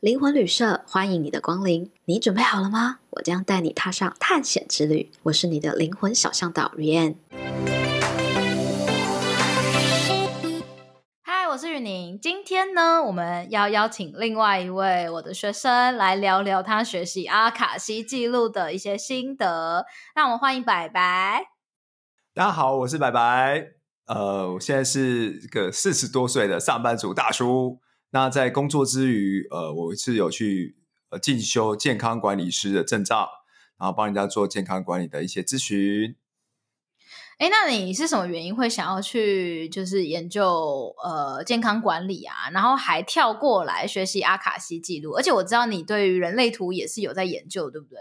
灵魂旅社欢迎你的光临，你准备好了吗？我将带你踏上探险之旅。我是你的灵魂小向导 Rianne。嗨，我是雨宁。今天呢，我们要邀请另外一位我的学生来聊聊他学习阿卡西记录的一些心得。那我们欢迎白白。大家好，我是白白。呃，我现在是一个四十多岁的上班族大叔。那在工作之余，呃，我是有去呃进修健康管理师的证照，然后帮人家做健康管理的一些咨询。哎，那你是什么原因会想要去就是研究呃健康管理啊？然后还跳过来学习阿卡西记录，而且我知道你对于人类图也是有在研究，对不对？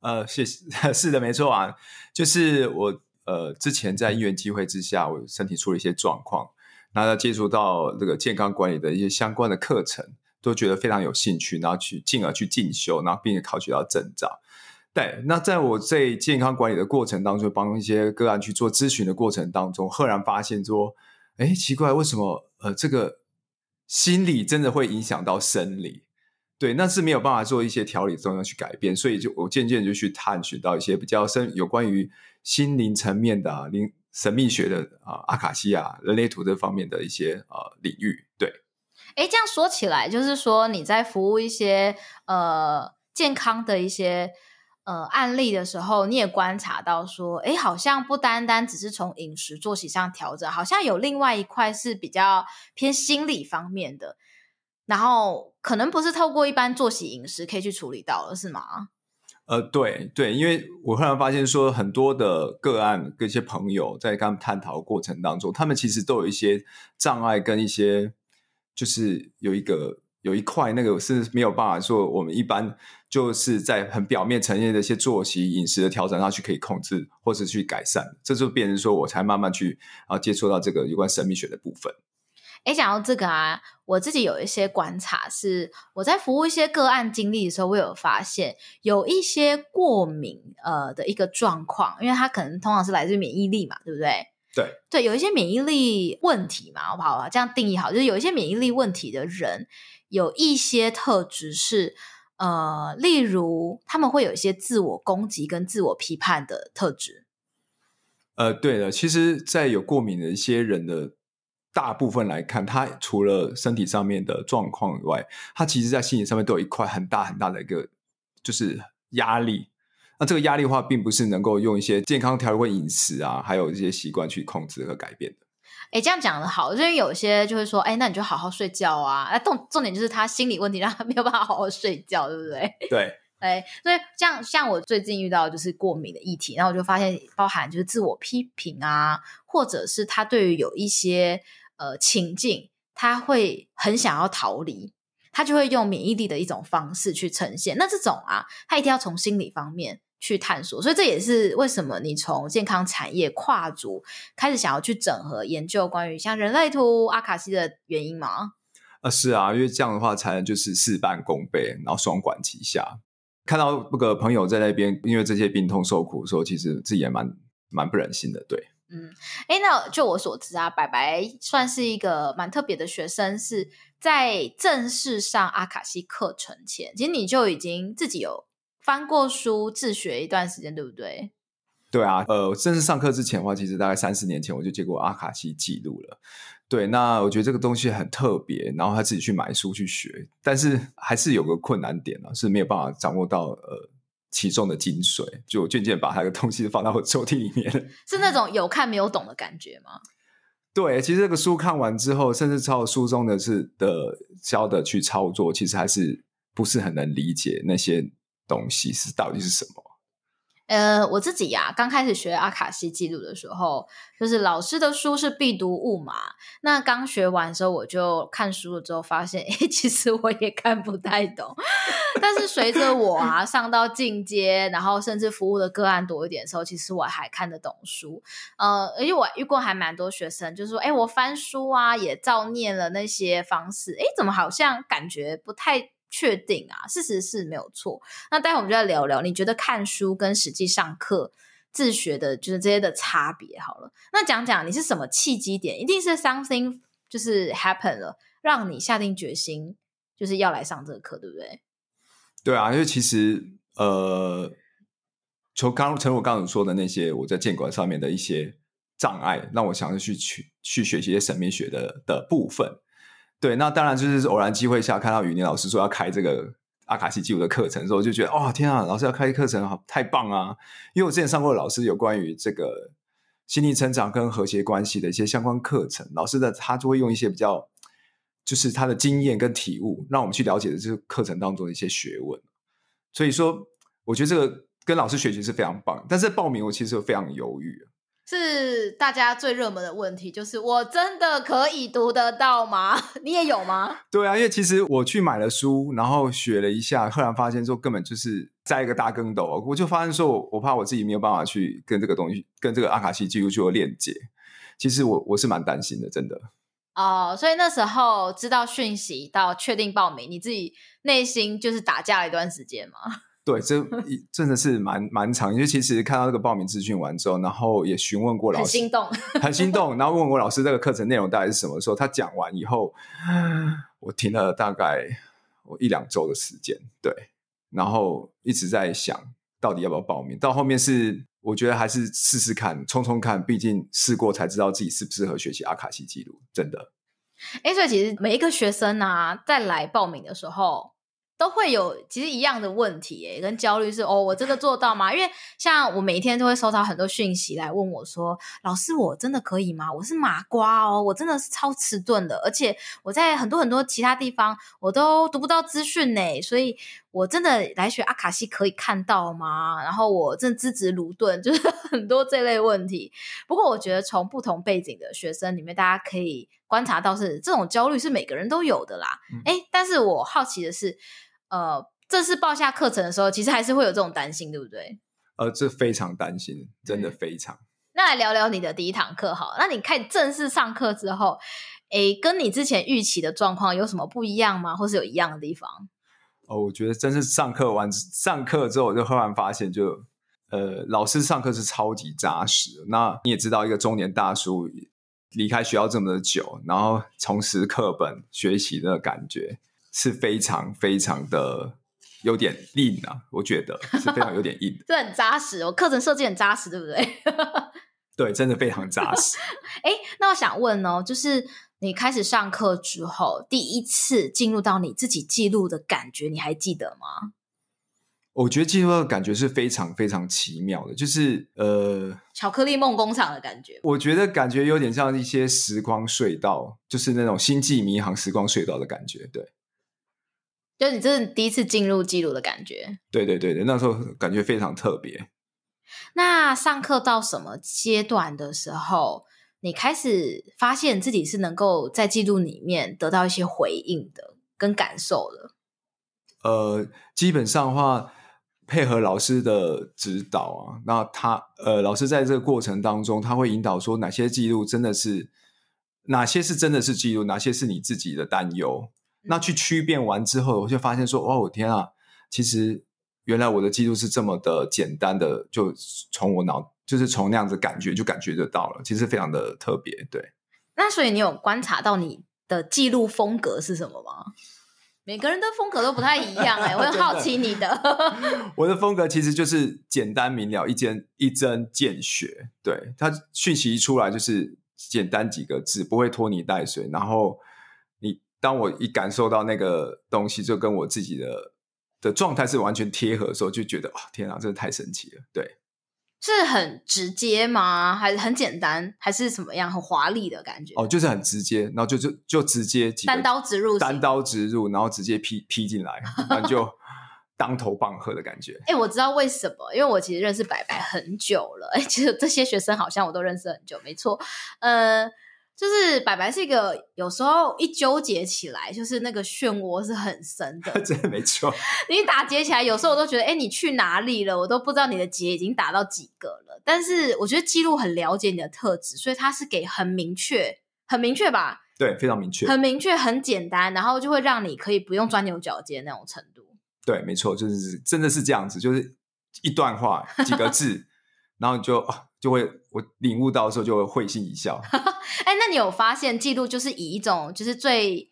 呃，是 是的，没错啊，就是我呃之前在因缘机会之下，我身体出了一些状况。然后接触到这个健康管理的一些相关的课程，都觉得非常有兴趣，然后去进而去进修，然后并且考取到证照。对，那在我在健康管理的过程当中，帮一些个案去做咨询的过程当中，赫然发现说，哎，奇怪，为什么呃这个心理真的会影响到生理？对，那是没有办法做一些调理中要去改变，所以就我渐渐就去探寻到一些比较深有关于心灵层面的啊灵。神秘学的啊，阿卡西亚、人类图这方面的一些呃领域，对。哎，这样说起来，就是说你在服务一些呃健康的一些呃案例的时候，你也观察到说，哎，好像不单单只是从饮食作息上调整，好像有另外一块是比较偏心理方面的，然后可能不是透过一般作息饮食可以去处理到了，是吗？呃，对对，因为我忽然发现说，很多的个案跟一些朋友在跟他们探讨过程当中，他们其实都有一些障碍跟一些，就是有一个有一块那个是没有办法说，我们一般就是在很表面呈现的一些作息饮食的调整上去可以控制或者去改善，这就变成说我才慢慢去啊接触到这个有关神秘学的部分。诶，讲到这个啊，我自己有一些观察是，我在服务一些个案经历的时候，我有发现有一些过敏呃的一个状况，因为它可能通常是来自于免疫力嘛，对不对？对对，有一些免疫力问题嘛，好不好？这样定义好，就是有一些免疫力问题的人，有一些特质是呃，例如他们会有一些自我攻击跟自我批判的特质。呃，对的，其实，在有过敏的一些人的。大部分来看，他除了身体上面的状况以外，他其实在心理上面都有一块很大很大的一个就是压力。那这个压力的话，并不是能够用一些健康调理或饮食啊，还有一些习惯去控制和改变的。哎，这样讲的好，因为有些就会说，哎，那你就好好睡觉啊。那重重点就是他心理问题，让他没有办法好好睡觉，对不对？对。哎，所以像像我最近遇到就是过敏的议题，然后我就发现包含就是自我批评啊，或者是他对于有一些呃情境，他会很想要逃离，他就会用免疫力的一种方式去呈现。那这种啊，他一定要从心理方面去探索。所以这也是为什么你从健康产业跨足开始想要去整合研究关于像人类图、阿卡西的原因吗？啊，是啊，因为这样的话才能就是事半功倍，然后双管齐下。看到那个朋友在那边因为这些病痛受苦的时候，其实自己也蛮蛮不忍心的。对，嗯，哎，那就我所知啊，白白算是一个蛮特别的学生，是在正式上阿卡西课程前，其实你就已经自己有翻过书自学一段时间，对不对？对啊，呃，正式上课之前的话，其实大概三四年前我就接过阿卡西记录了。对，那我觉得这个东西很特别，然后他自己去买书去学，但是还是有个困难点呢，是没有办法掌握到呃其中的精髓，就渐渐把他的东西放到我抽屉里面。是那种有看没有懂的感觉吗？对，其实这个书看完之后，甚至照书中的是的教的去操作，其实还是不是很能理解那些东西是到底是什么。呃，我自己呀、啊，刚开始学阿卡西记录的时候，就是老师的书是必读物嘛。那刚学完的时候，我就看书了之后，发现，诶，其实我也看不太懂。但是随着我啊上到进阶，然后甚至服务的个案多一点的时候，其实我还看得懂书。呃，而且我遇过还蛮多学生，就是说，诶，我翻书啊，也照念了那些方式，诶，怎么好像感觉不太。确定啊，事实是没有错。那待会我们就来聊聊，你觉得看书跟实际上课自学的，就是这些的差别好了。那讲讲你是什么契机点？一定是 something 就是 happen 了，让你下定决心就是要来上这个课，对不对？对啊，因为其实呃，从刚诚如我刚刚说的那些我在建管上面的一些障碍，让我想要去去去学习一些神秘学的的部分。对，那当然就是偶然机会下看到雨林老师说要开这个阿卡西记录的课程的时候，我就觉得哦天啊，老师要开课程，好太棒啊！因为我之前上过老师有关于这个心理成长跟和谐关系的一些相关课程，老师的他就会用一些比较。就是他的经验跟体悟，让我们去了解的这个课程当中的一些学问。所以说，我觉得这个跟老师学习是非常棒。但是报名我其实非常犹豫。是大家最热门的问题，就是我真的可以读得到吗？你也有吗？对啊，因为其实我去买了书，然后学了一下，突然发现说根本就是在一个大跟斗。我就发现说，我怕我自己没有办法去跟这个东西，跟这个阿卡西记录去做链接。其实我我是蛮担心的，真的。哦，所以那时候知道讯息到确定报名，你自己内心就是打架了一段时间吗？对，这真的是蛮蛮长，因为其实看到这个报名资讯完之后，然后也询问过老师，很心动，很心动，然后问我老师这个课程内容大概是什么时候？他讲完以后，我听了大概我一两周的时间，对，然后一直在想到底要不要报名，到后面是。我觉得还是试试看，冲冲看，毕竟试过才知道自己适不适合学习阿卡西记录，真的。哎，所以其实每一个学生啊，在来报名的时候，都会有其实一样的问题，哎，跟焦虑是哦，我真的做到吗？因为像我每一天都会收到很多讯息来问我说，老师，我真的可以吗？我是麻瓜哦，我真的是超迟钝的，而且我在很多很多其他地方我都读不到资讯呢，所以我真的来学阿卡西可以看到吗？然后我真的资质鲁钝，就是很多这类问题。不过我觉得从不同背景的学生里面，大家可以观察到是这种焦虑是每个人都有的啦。哎、嗯，但是我好奇的是。呃，正式报下课程的时候，其实还是会有这种担心，对不对？呃，这非常担心，真的非常。那来聊聊你的第一堂课好，那你看正式上课之后，诶，跟你之前预期的状况有什么不一样吗？或是有一样的地方？哦，我觉得真是上课完上课之后，我就忽然发现就，就呃，老师上课是超级扎实。那你也知道，一个中年大叔离开学校这么的久，然后重拾课本学习的感觉。是非常非常的有点硬啊，我觉得是非常有点硬的。这很扎实哦，课程设计很扎实，对不对？对，真的非常扎实。哎，那我想问哦，就是你开始上课之后，第一次进入到你自己记录的感觉，你还记得吗？我觉得进入的感觉是非常非常奇妙的，就是呃，巧克力梦工厂的感觉。我觉得感觉有点像一些时光隧道，就是那种星际迷航时光隧道的感觉，对。就你这是第一次进入记录的感觉，对对对对，那时候感觉非常特别。那上课到什么阶段的时候，你开始发现自己是能够在记录里面得到一些回应的跟感受的？呃，基本上的话，配合老师的指导啊，那他呃，老师在这个过程当中，他会引导说哪些记录真的是，哪些是真的是记录，哪些是你自己的担忧。那去区变完之后，我就发现说：“哦，我天啊！其实原来我的记录是这么的简单的，就从我脑，就是从那样子感觉就感觉得到了，其实非常的特别。”对。那所以你有观察到你的记录风格是什么吗？每个人的风格都不太一样哎、欸，我很 好奇你的。我的风格其实就是简单明了，一针一针见血。对，它讯息一出来就是简单几个字，不会拖泥带水，然后。当我一感受到那个东西，就跟我自己的的状态是完全贴合的时候，就觉得哇，天啊，真的太神奇了！对，是很直接吗？还是很简单？还是什么样很华丽的感觉？哦，就是很直接，然后就就就直接单刀直入，单刀直入，然后直接劈劈进来，然后就 当头棒喝的感觉。哎、欸，我知道为什么，因为我其实认识白白很久了。哎、欸，其实这些学生好像我都认识很久，没错。呃。就是白白是一个有时候一纠结起来，就是那个漩涡是很深的。真的没错。你打结起来，有时候我都觉得，哎，你去哪里了？我都不知道你的结已经打到几个了。但是我觉得记录很了解你的特质，所以它是给很明确、很明确吧？对，非常明确，很明确，很简单，然后就会让你可以不用钻牛角尖那种程度。对，没错，就是真的是这样子，就是一段话几个字，然后你就。就会我领悟到的时候就会会心一笑。哎，那你有发现记录就是以一种就是最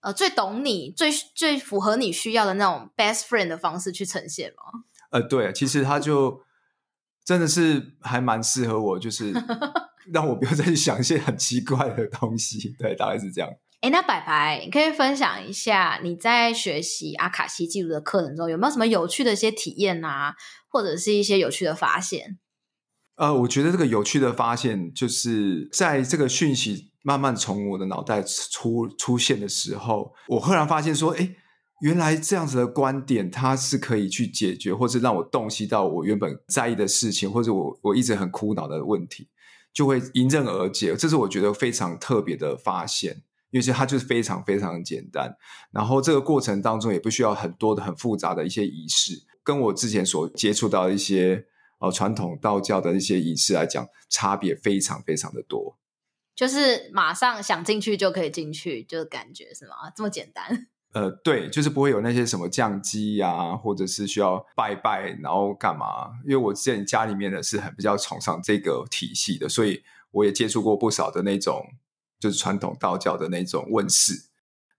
呃最懂你、最最符合你需要的那种 best friend 的方式去呈现吗？呃，对，其实他就真的是还蛮适合我，就是 让我不要再去想一些很奇怪的东西。对，大概是这样。哎，那白白，你可以分享一下你在学习阿卡西记录的课程中有没有什么有趣的一些体验啊，或者是一些有趣的发现？呃，我觉得这个有趣的发现就是在这个讯息慢慢从我的脑袋出出现的时候，我忽然发现说，哎，原来这样子的观点它是可以去解决，或是让我洞悉到我原本在意的事情，或者我我一直很苦恼的问题，就会迎刃而解。这是我觉得非常特别的发现。因为它就是非常非常简单，然后这个过程当中也不需要很多的很复杂的一些仪式，跟我之前所接触到的一些呃传统道教的一些仪式来讲，差别非常非常的多。就是马上想进去就可以进去，就是感觉是吗？这么简单？呃，对，就是不会有那些什么降机呀，或者是需要拜拜，然后干嘛？因为我之前家里面呢是很比较崇尚这个体系的，所以我也接触过不少的那种。就是传统道教的那种问世，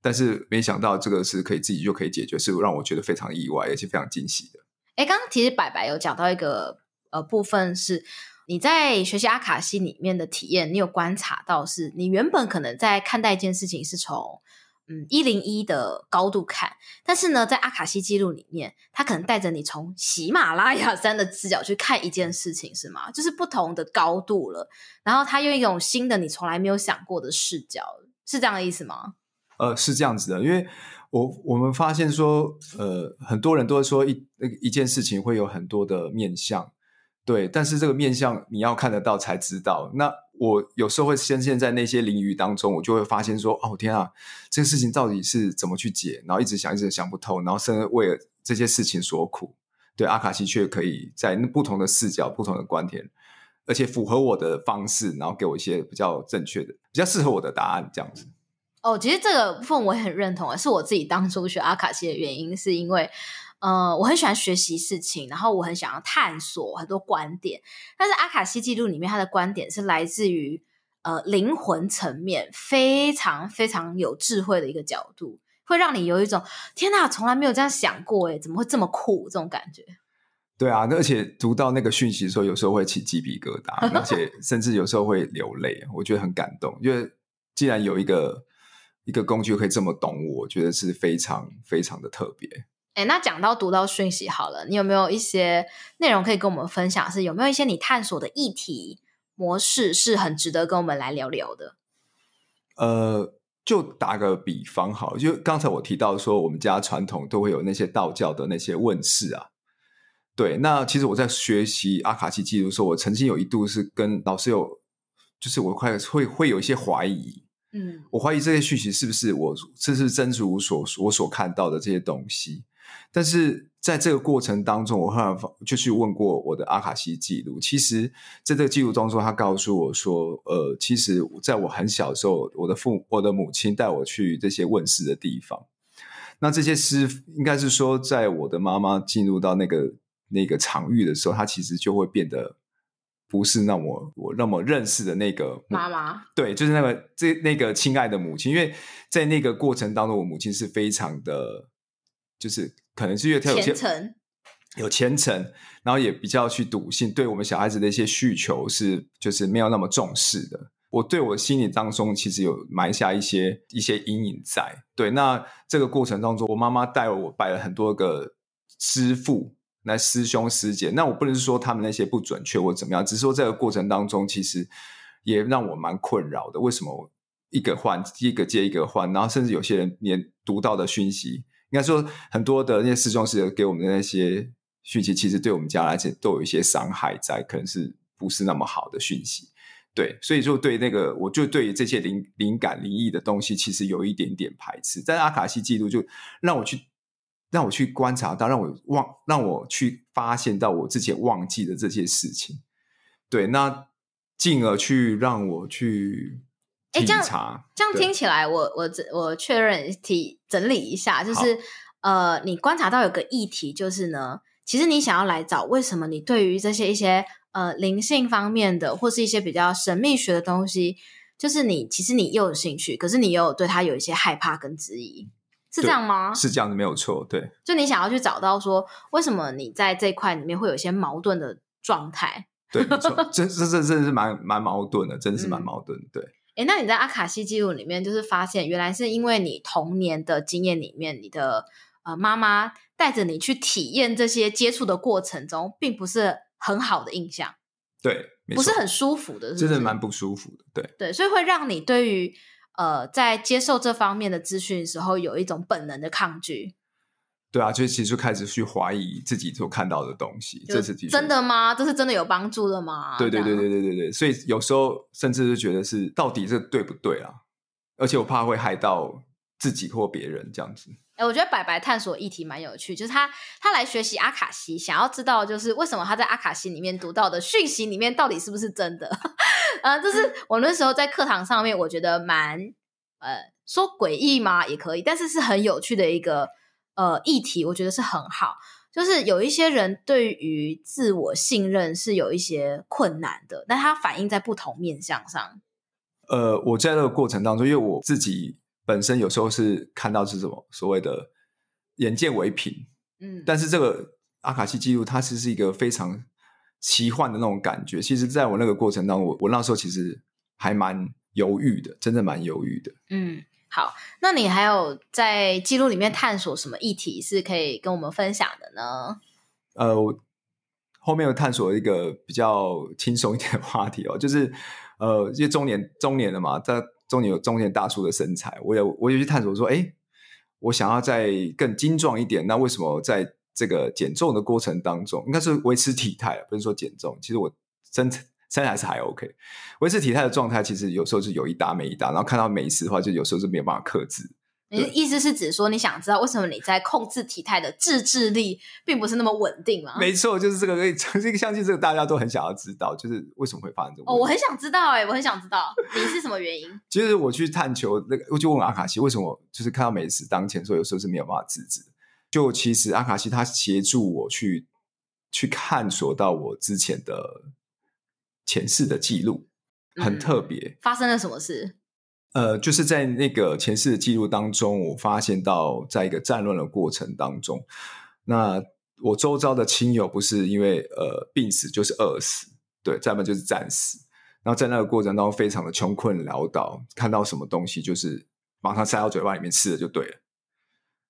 但是没想到这个是可以自己就可以解决，是让我觉得非常意外，而且非常惊喜的。哎，刚刚其实白白有讲到一个呃部分，是你在学习阿卡西里面的体验，你有观察到是你原本可能在看待一件事情是从。嗯，一零一的高度看，但是呢，在阿卡西记录里面，它可能带着你从喜马拉雅山的视角去看一件事情，是吗？就是不同的高度了，然后他用一种新的你从来没有想过的视角，是这样的意思吗？呃，是这样子的，因为我我们发现说，呃，很多人都会说一一件事情会有很多的面向，对，但是这个面相你要看得到才知道，那。我有时候会深陷在那些领域当中，我就会发现说：“哦天啊，这个事情到底是怎么去解？”然后一直想，一直想不透，然后甚至为了这些事情所苦。对，阿卡西却可以在不同的视角、不同的观点，而且符合我的方式，然后给我一些比较正确的、比较适合我的答案，这样子。哦，其实这个部分我也很认同啊，是我自己当初学阿卡西的原因，是因为。呃，我很喜欢学习事情，然后我很想要探索很多观点。但是阿卡西记录里面，他的观点是来自于呃灵魂层面，非常非常有智慧的一个角度，会让你有一种天哪，从来没有这样想过，诶，怎么会这么酷？这种感觉。对啊，而且读到那个讯息的时候，有时候会起鸡皮疙瘩，而且 甚至有时候会流泪，我觉得很感动。因为既然有一个一个工具可以这么懂我，我觉得是非常非常的特别。哎，那讲到读到讯息好了，你有没有一些内容可以跟我们分享？是有没有一些你探索的议题模式是很值得跟我们来聊聊的？呃，就打个比方好，就刚才我提到说，我们家传统都会有那些道教的那些问事啊。对，那其实我在学习阿卡西记录的时候，我曾经有一度是跟老师有，就是我快会会有一些怀疑。嗯，我怀疑这些讯息是不是我这是真如所我所看到的这些东西。但是在这个过程当中，我后来就去问过我的阿卡西记录。其实在这个记录当中，他告诉我说：“呃，其实在我很小的时候，我的父我的母亲带我去这些问世的地方。那这些师应该是说，在我的妈妈进入到那个那个场域的时候，她其实就会变得不是那么我那么认识的那个妈妈。对，就是那个这那个亲爱的母亲。因为在那个过程当中，我母亲是非常的。”就是可能是因为他有些有虔诚，然后也比较去笃信，对我们小孩子的一些需求是就是没有那么重视的。我对我心里当中其实有埋下一些一些阴影在。对，那这个过程当中，我妈妈带我拜了很多个师父，那师兄师姐。那我不能说他们那些不准确或怎么样，只是说这个过程当中其实也让我蛮困扰的。为什么一个换一个接一个换，然后甚至有些人连读到的讯息。应该说，很多的那些师兄师给我们的那些讯息，其实对我们家来讲都有一些伤害在，可能是不是那么好的讯息。对，所以就对那个，我就对这些灵灵感、灵异的东西，其实有一点点排斥。但阿卡西记录就让我去，让我去观察到，让我忘，让我去发现到我之前忘记的这些事情。对，那进而去让我去。哎，这样这样听起来，我我我确认提整理一下，就是呃，你观察到有个议题，就是呢，其实你想要来找为什么你对于这些一些呃灵性方面的，或是一些比较神秘学的东西，就是你其实你又有兴趣，可是你又有对它有一些害怕跟质疑，是这样吗？是这样的，没有错。对，就你想要去找到说，为什么你在这块里面会有一些矛盾的状态？对，没错，这这这真的是蛮蛮矛盾的，真的是蛮矛盾。对，哎、嗯，那你在阿卡西记录里面，就是发现原来是因为你童年的经验里面，你的呃妈妈带着你去体验这些接触的过程中，并不是很好的印象。对，不是很舒服的是不是，真的蛮不舒服的。对对，所以会让你对于呃在接受这方面的资讯的时候，有一种本能的抗拒。对啊，就其实就开始去怀疑自己所看到的东西，这是真的吗？这是真的有帮助的吗？对对对对对对对，所以有时候甚至是觉得是到底这对不对啊？而且我怕会害到自己或别人这样子。哎，我觉得白白探索议题蛮有趣，就是他他来学习阿卡西，想要知道就是为什么他在阿卡西里面读到的讯息里面到底是不是真的？呃，就是我那时候在课堂上面，我觉得蛮呃说诡异嘛也可以，但是是很有趣的一个。呃，议题我觉得是很好，就是有一些人对于自我信任是有一些困难的，但它反映在不同面向上。呃，我在那个过程当中，因为我自己本身有时候是看到是什么所谓的眼见为凭，嗯，但是这个阿卡西记录它其实是一个非常奇幻的那种感觉。其实，在我那个过程当中，我我那时候其实还蛮犹豫的，真的蛮犹豫的，嗯。好，那你还有在记录里面探索什么议题是可以跟我们分享的呢？呃，我后面有探索一个比较轻松一点的话题哦，就是呃，因为中年中年了嘛，在中年有中年大叔的身材，我有我有去探索说，哎，我想要再更精壮一点，那为什么在这个减重的过程当中，应该是维持体态，不是说减重，其实我身材。身材是还 OK，维持体态的状态其实有时候是有一搭没一搭，然后看到美食的话，就有时候是没有办法克制。你的意思是指说，你想知道为什么你在控制体态的自制力并不是那么稳定吗？没错，就是这个。这个相信这个大家都很想要知道，就是为什么会发生这个。哦，我很想知道，哎，我很想知道你是什么原因。其 实我去探求那个，我就问阿卡西，为什么就是看到美食当前，所以有时候是没有办法自制。就其实阿卡西他协助我去去探索到我之前的。前世的记录很特别。嗯，发生了什么事？呃，就是在那个前世的记录当中，我发现到，在一个战乱的过程当中，那我周遭的亲友不是因为呃病死，就是饿死，对，再不就是战死。然后在那个过程当中，非常的穷困潦倒，看到什么东西就是马上塞到嘴巴里面吃了就对了。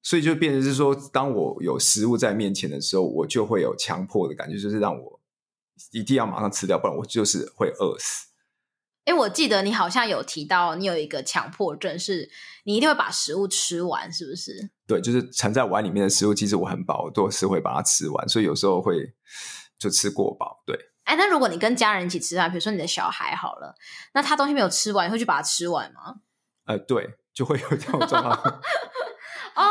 所以就变成是说，当我有食物在面前的时候，我就会有强迫的感觉，就是让我。一定要马上吃掉，不然我就是会饿死。哎，我记得你好像有提到，你有一个强迫症，是你一定会把食物吃完，是不是？对，就是盛在碗里面的食物，其实我很饱，我都是会把它吃完，所以有时候会就吃过饱。对，哎，那如果你跟家人一起吃饭，比如说你的小孩好了，那他东西没有吃完，你会去把它吃完吗？呃，对，就会有这种状况。哦，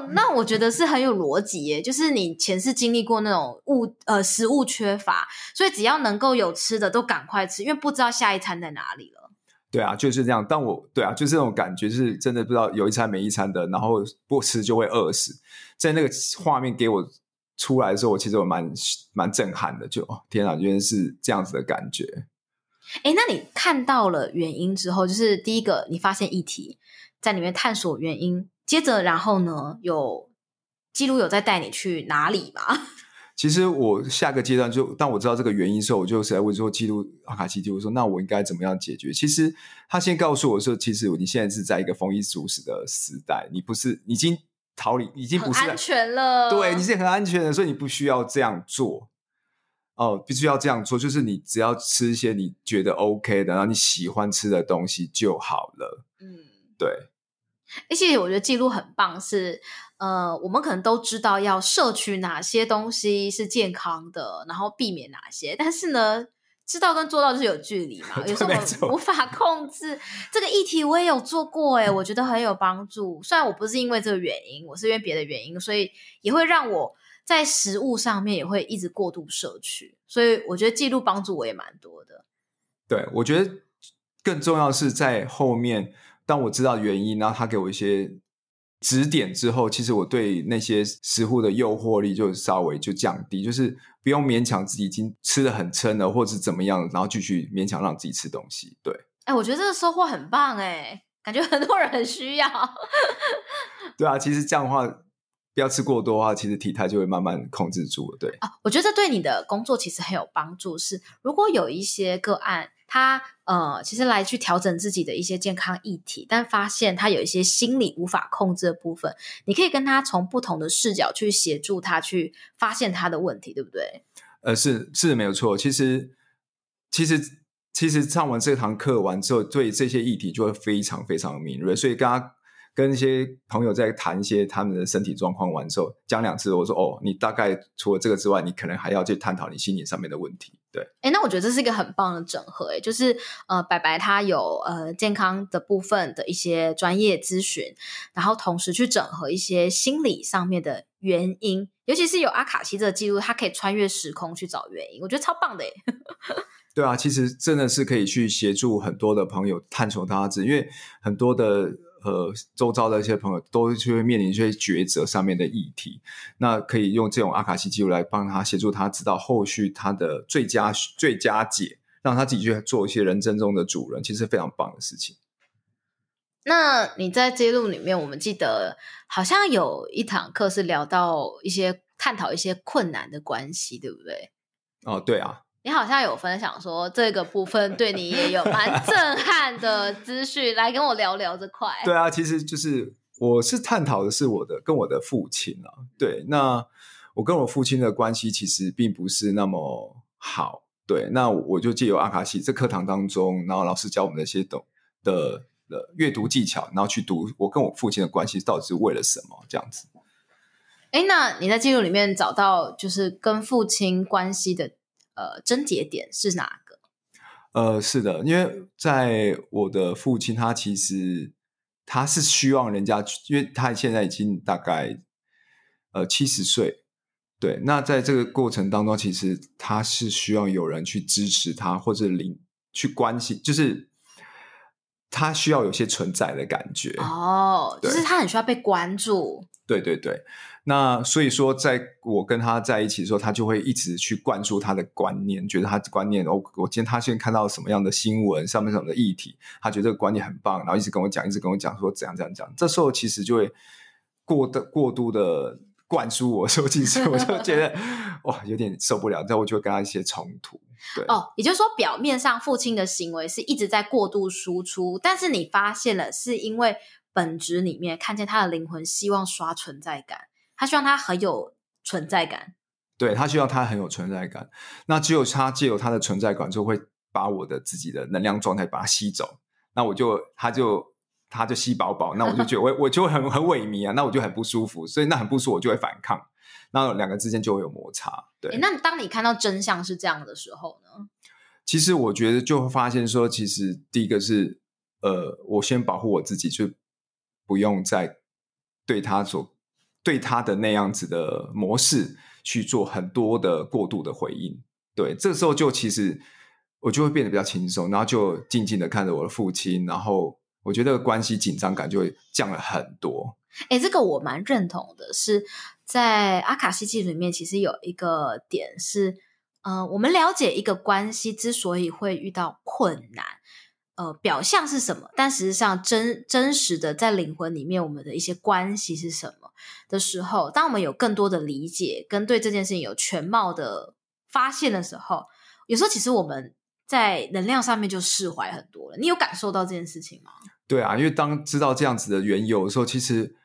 那我觉得是很有逻辑耶，就是你前世经历过那种物呃食物缺乏，所以只要能够有吃的都赶快吃，因为不知道下一餐在哪里了。对啊，就是这样。但我对啊，就是这种感觉，就是真的不知道有一餐没一餐的，然后不吃就会饿死。在那个画面给我出来的时候，我其实我蛮蛮震撼的，就哦天啊，原来是这样子的感觉。哎，那你看到了原因之后，就是第一个你发现议题，在里面探索原因。接着，然后呢？有记录有在带你去哪里吗？其实我下个阶段就当我知道这个原因的时候，我就在问说记录阿卡西记录说，那我应该怎么样解决？其实他先告诉我说，其实你现在是在一个丰衣足食的时代，你不是已经逃离，已经不是安全了。对，你是很安全的，所以你不需要这样做。哦，必须要这样做，就是你只要吃一些你觉得 OK 的，然后你喜欢吃的东西就好了。嗯，对。而且我觉得记录很棒是，是呃，我们可能都知道要摄取哪些东西是健康的，然后避免哪些，但是呢，知道跟做到就是有距离嘛，有时候我们无法控制。这个议题我也有做过，诶，我觉得很有帮助。虽然我不是因为这个原因，我是因为别的原因，所以也会让我在食物上面也会一直过度摄取。所以我觉得记录帮助我也蛮多的。对，我觉得更重要是在后面。当我知道原因，然后他给我一些指点之后，其实我对那些食物的诱惑力就稍微就降低，就是不用勉强自己已经吃的很撑了，或者是怎么样，然后继续勉强让自己吃东西。对，哎，我觉得这个收获很棒哎，感觉很多人很需要。对啊，其实这样的话，不要吃过多的话，其实体态就会慢慢控制住了。对啊，我觉得这对你的工作其实很有帮助。是如果有一些个案，他呃，其实来去调整自己的一些健康议题，但发现他有一些心理无法控制的部分，你可以跟他从不同的视角去协助他去发现他的问题，对不对？呃，是是没有错。其实其实其实上完这堂课完之后，对这些议题就会非常非常敏锐，所以刚刚。跟一些朋友在谈一些他们的身体状况完之后，讲两次，我说哦，你大概除了这个之外，你可能还要去探讨你心理上面的问题。对，哎，那我觉得这是一个很棒的整合，哎，就是呃，白白他有呃健康的部分的一些专业咨询，然后同时去整合一些心理上面的原因，尤其是有阿卡西这个记录，他可以穿越时空去找原因，我觉得超棒的，哎。对啊，其实真的是可以去协助很多的朋友探索他自己，因为很多的。呃，周遭的一些朋友都就会面临一些抉择上面的议题，那可以用这种阿卡西记录来帮他协助他知道后续他的最佳最佳解，让他自己去做一些人生中的主人，其实是非常棒的事情。那你在记录里面，我们记得好像有一堂课是聊到一些探讨一些困难的关系，对不对？哦，对啊。你好像有分享说这个部分对你也有蛮 震撼的资讯，来跟我聊聊这块。对啊，其实就是我是探讨的是我的跟我的父亲啊。对，那我跟我父亲的关系其实并不是那么好。对，那我就借由阿卡西这课堂当中，然后老师教我们那些懂的的阅读技巧，然后去读我跟我父亲的关系到底是为了什么这样子。哎，那你在记录里面找到就是跟父亲关系的。呃，症结点是哪个？呃，是的，因为在我的父亲，他其实他是希望人家，因为他现在已经大概呃七十岁，对。那在这个过程当中，其实他是需要有人去支持他，或者领去关心，就是他需要有些存在的感觉。哦，就是他很需要被关注。对对对。那所以说，在我跟他在一起的时候，他就会一直去灌输他的观念，觉得他的观念，我我今天他现在看到什么样的新闻，上面什么的议题，他觉得这个观念很棒，然后一直跟我讲，一直跟我讲说怎样怎样讲。这时候其实就会过的过度的灌输我，所以其实我就觉得哇，有点受不了，然后我就会跟他一些冲突。对哦，也就是说，表面上父亲的行为是一直在过度输出，但是你发现了，是因为本质里面看见他的灵魂希望刷存在感。他希望他很有存在感，对，他希望他很有存在感。那只有他借由他的存在感，就会把我的自己的能量状态把它吸走。那我就，他就，他就吸饱饱。那我就觉得 我我就很很萎靡啊，那我就很不舒服。所以那很不舒服，我就会反抗。那两个之间就会有摩擦。对，那当你看到真相是这样的时候呢？其实我觉得就会发现说，其实第一个是，呃，我先保护我自己，就不用再对他做。对他的那样子的模式去做很多的过度的回应，对，这时候就其实我就会变得比较轻松，然后就静静的看着我的父亲，然后我觉得关系紧张感就会降了很多。诶，这个我蛮认同的，是在阿卡西记里面，其实有一个点是，呃，我们了解一个关系之所以会遇到困难。呃，表象是什么？但实际上真真实的在灵魂里面，我们的一些关系是什么的时候，当我们有更多的理解，跟对这件事情有全貌的发现的时候，有时候其实我们在能量上面就释怀很多了。你有感受到这件事情吗？对啊，因为当知道这样子的缘由的时候，其实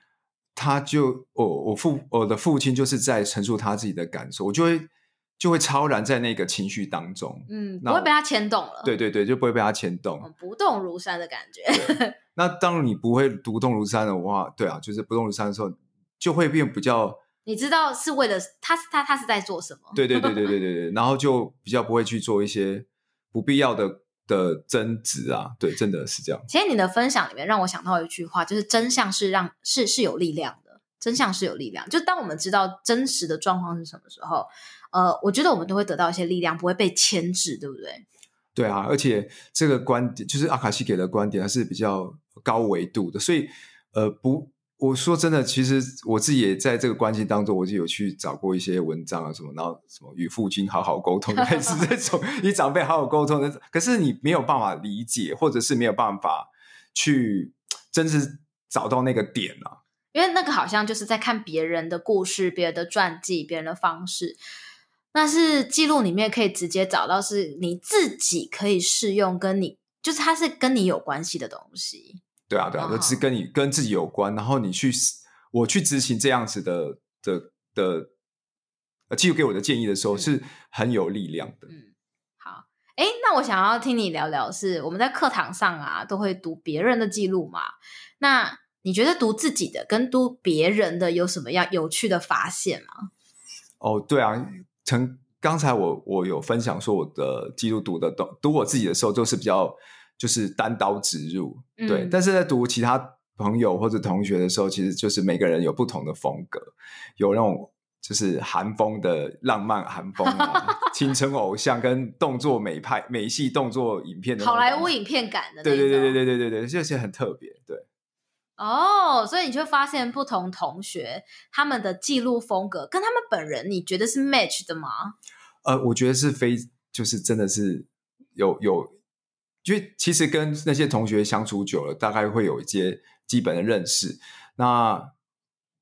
他就我我父我的父亲就是在陈述他自己的感受，我就会。就会超然在那个情绪当中，嗯，不会被他牵动了。对对对，就不会被他牵动，不动如山的感觉。那当你不会不动如山的话，对啊，就是不动如山的时候，就会变比较。你知道是为了他，他他是在做什么？对对对对对对对，然后就比较不会去做一些不必要的的争执啊。对，真的是这样。其实你的分享里面让我想到一句话，就是真相是让是是有力量的，真相是有力量。就当我们知道真实的状况是什么时候。呃，我觉得我们都会得到一些力量，不会被牵制，对不对？对啊，而且这个观点就是阿卡西给的观点，还是比较高维度的，所以呃，不我说真的，其实我自己也在这个关系当中，我就有去找过一些文章啊什么，然后什么与父亲好好沟通，类似这种 与长辈好好沟通的。可是你没有办法理解，或者是没有办法去真是找到那个点啊。因为那个好像就是在看别人的故事、别人的传记、别人的方式，那是记录里面可以直接找到是你自己可以适用，跟你就是它是跟你有关系的东西。对啊，对啊，就是跟你跟自己有关，然后你去我去执行这样子的的的呃，记录给我的建议的时候，是很有力量的。嗯，好，哎，那我想要听你聊聊，是我们在课堂上啊，都会读别人的记录嘛？那你觉得读自己的跟读别人的有什么样有趣的发现吗？哦，对啊，从刚才我我有分享说，我的记录读的读读我自己的时候，就是比较。就是单刀直入，对。嗯、但是在读其他朋友或者同学的时候，其实就是每个人有不同的风格，有那种就是韩风的浪漫韩风啊，青春偶像跟动作美派美系动作影片的好莱坞影片感的，对对对对对对对对，这些很特别，对。哦，所以你就会发现不同同学他们的记录风格跟他们本人，你觉得是 match 的吗？呃，我觉得是非，就是真的是有有。因为其实跟那些同学相处久了，大概会有一些基本的认识，那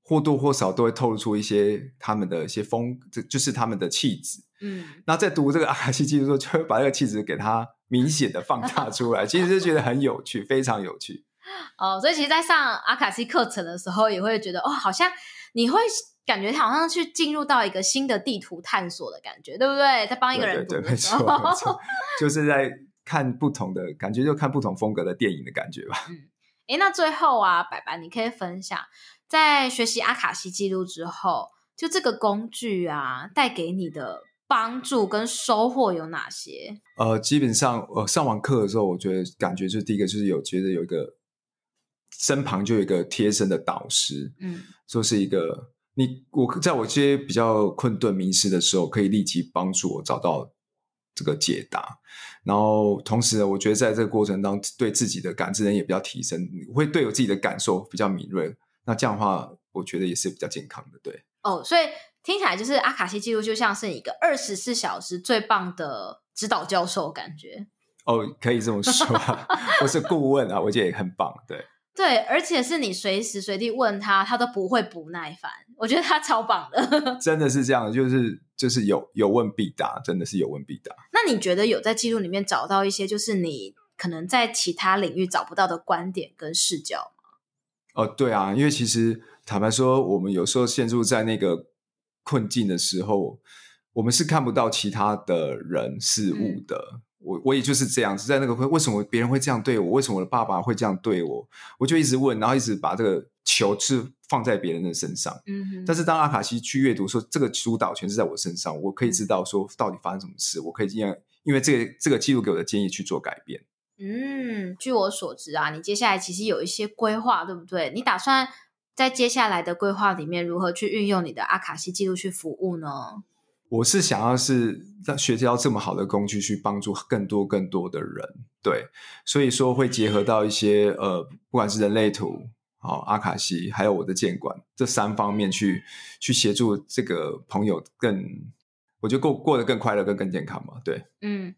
或多或少都会透露出一些他们的一些风，这就是他们的气质。嗯，那在读这个 阿卡西记录的时候，就会把这个气质给他明显的放大出来，其实就觉得很有趣，非常有趣。哦，所以其实，在上阿卡西课程的时候，也会觉得哦，好像你会感觉好像去进入到一个新的地图探索的感觉，对不对？在帮一个人读的时候，对对对，没错，没错，就是在。看不同的感觉，就看不同风格的电影的感觉吧。嗯，哎，那最后啊，白白，你可以分享，在学习阿卡西记录之后，就这个工具啊，带给你的帮助跟收获有哪些？呃，基本上，呃，上完课的时候，我觉得感觉就是第一个就是有觉得有一个身旁就有一个贴身的导师，嗯，说是一个你我在我这些比较困顿迷失的时候，可以立即帮助我找到。这个解答，然后同时呢，我觉得在这个过程当中，对自己的感知能力也比较提升，会对我自己的感受比较敏锐。那这样的话，我觉得也是比较健康的。对，哦，所以听起来就是阿卡西记录就像是一个二十四小时最棒的指导教授感觉。哦，可以这么说，我是顾问啊，我觉得也很棒。对。对，而且是你随时随地问他，他都不会不耐烦。我觉得他超棒的，真的是这样，就是就是有有问必答，真的是有问必答。那你觉得有在记录里面找到一些，就是你可能在其他领域找不到的观点跟视角吗？哦，对啊，因为其实坦白说，我们有时候陷入在那个困境的时候，我们是看不到其他的人事物的。嗯我我也就是这样子，在那个会为什么别人会这样对我？为什么我的爸爸会这样对我？我就一直问，然后一直把这个球是放在别人的身上。嗯。但是当阿卡西去阅读说这个主导权是在我身上，我可以知道说到底发生什么事，我可以因为因为这个这个记录给我的建议去做改变。嗯，据我所知啊，你接下来其实有一些规划，对不对？你打算在接下来的规划里面如何去运用你的阿卡西记录去服务呢？我是想要是让学习到这么好的工具去帮助更多更多的人，对，所以说会结合到一些呃，不管是人类图、好、哦、阿卡西，还有我的监管这三方面去去协助这个朋友更，我觉得过过得更快乐、更更健康嘛，对。嗯，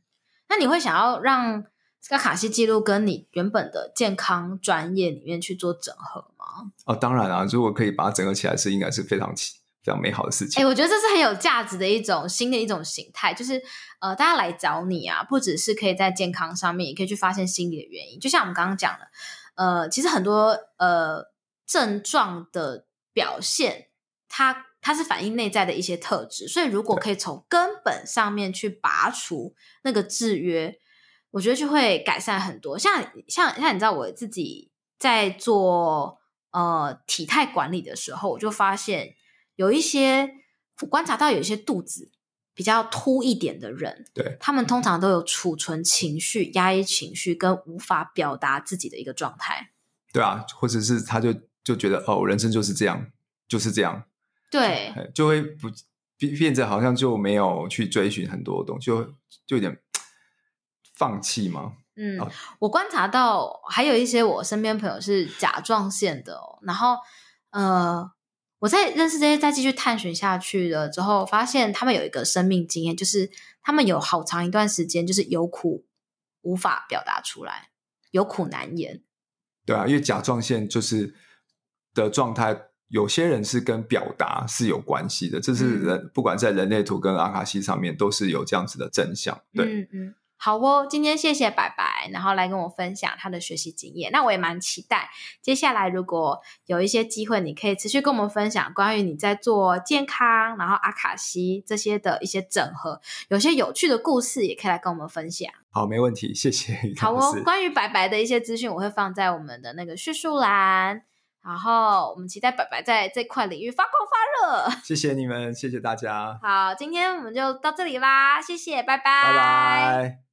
那你会想要让阿卡西记录跟你原本的健康专业里面去做整合吗？哦，当然啊，如果可以把它整合起来，是应该是非常奇。非常美好的事情。哎、欸，我觉得这是很有价值的一种新的一种形态，就是呃，大家来找你啊，不只是可以在健康上面，也可以去发现心理的原因。就像我们刚刚讲的，呃，其实很多呃症状的表现，它它是反映内在的一些特质。所以，如果可以从根本上面去拔除那个制约，我觉得就会改善很多。像像像你知道，我自己在做呃体态管理的时候，我就发现。有一些我观察到，有一些肚子比较凸一点的人，对，他们通常都有储存情绪、压抑情绪跟无法表达自己的一个状态。对啊，或者是他就就觉得哦，人生就是这样，就是这样，对，就会不变变得好像就没有去追寻很多东西，就就有点放弃吗？嗯，哦、我观察到还有一些我身边朋友是甲状腺的哦，然后。呃，我在认识这些，再继续探寻下去了之后，发现他们有一个生命经验，就是他们有好长一段时间就是有苦无法表达出来，有苦难言。对啊，因为甲状腺就是的状态，有些人是跟表达是有关系的，这是人、嗯、不管在人类图跟阿卡西上面都是有这样子的真相。对，嗯嗯。好哦，今天谢谢白白，然后来跟我分享他的学习经验。那我也蛮期待，接下来如果有一些机会，你可以持续跟我们分享关于你在做健康，然后阿卡西这些的一些整合，有些有趣的故事也可以来跟我们分享。好，没问题，谢谢。好哦，关于白白的一些资讯，我会放在我们的那个叙述栏。然后我们期待白白在这块领域发光发热。谢谢你们，谢谢大家。好，今天我们就到这里啦，谢谢，拜拜，拜拜。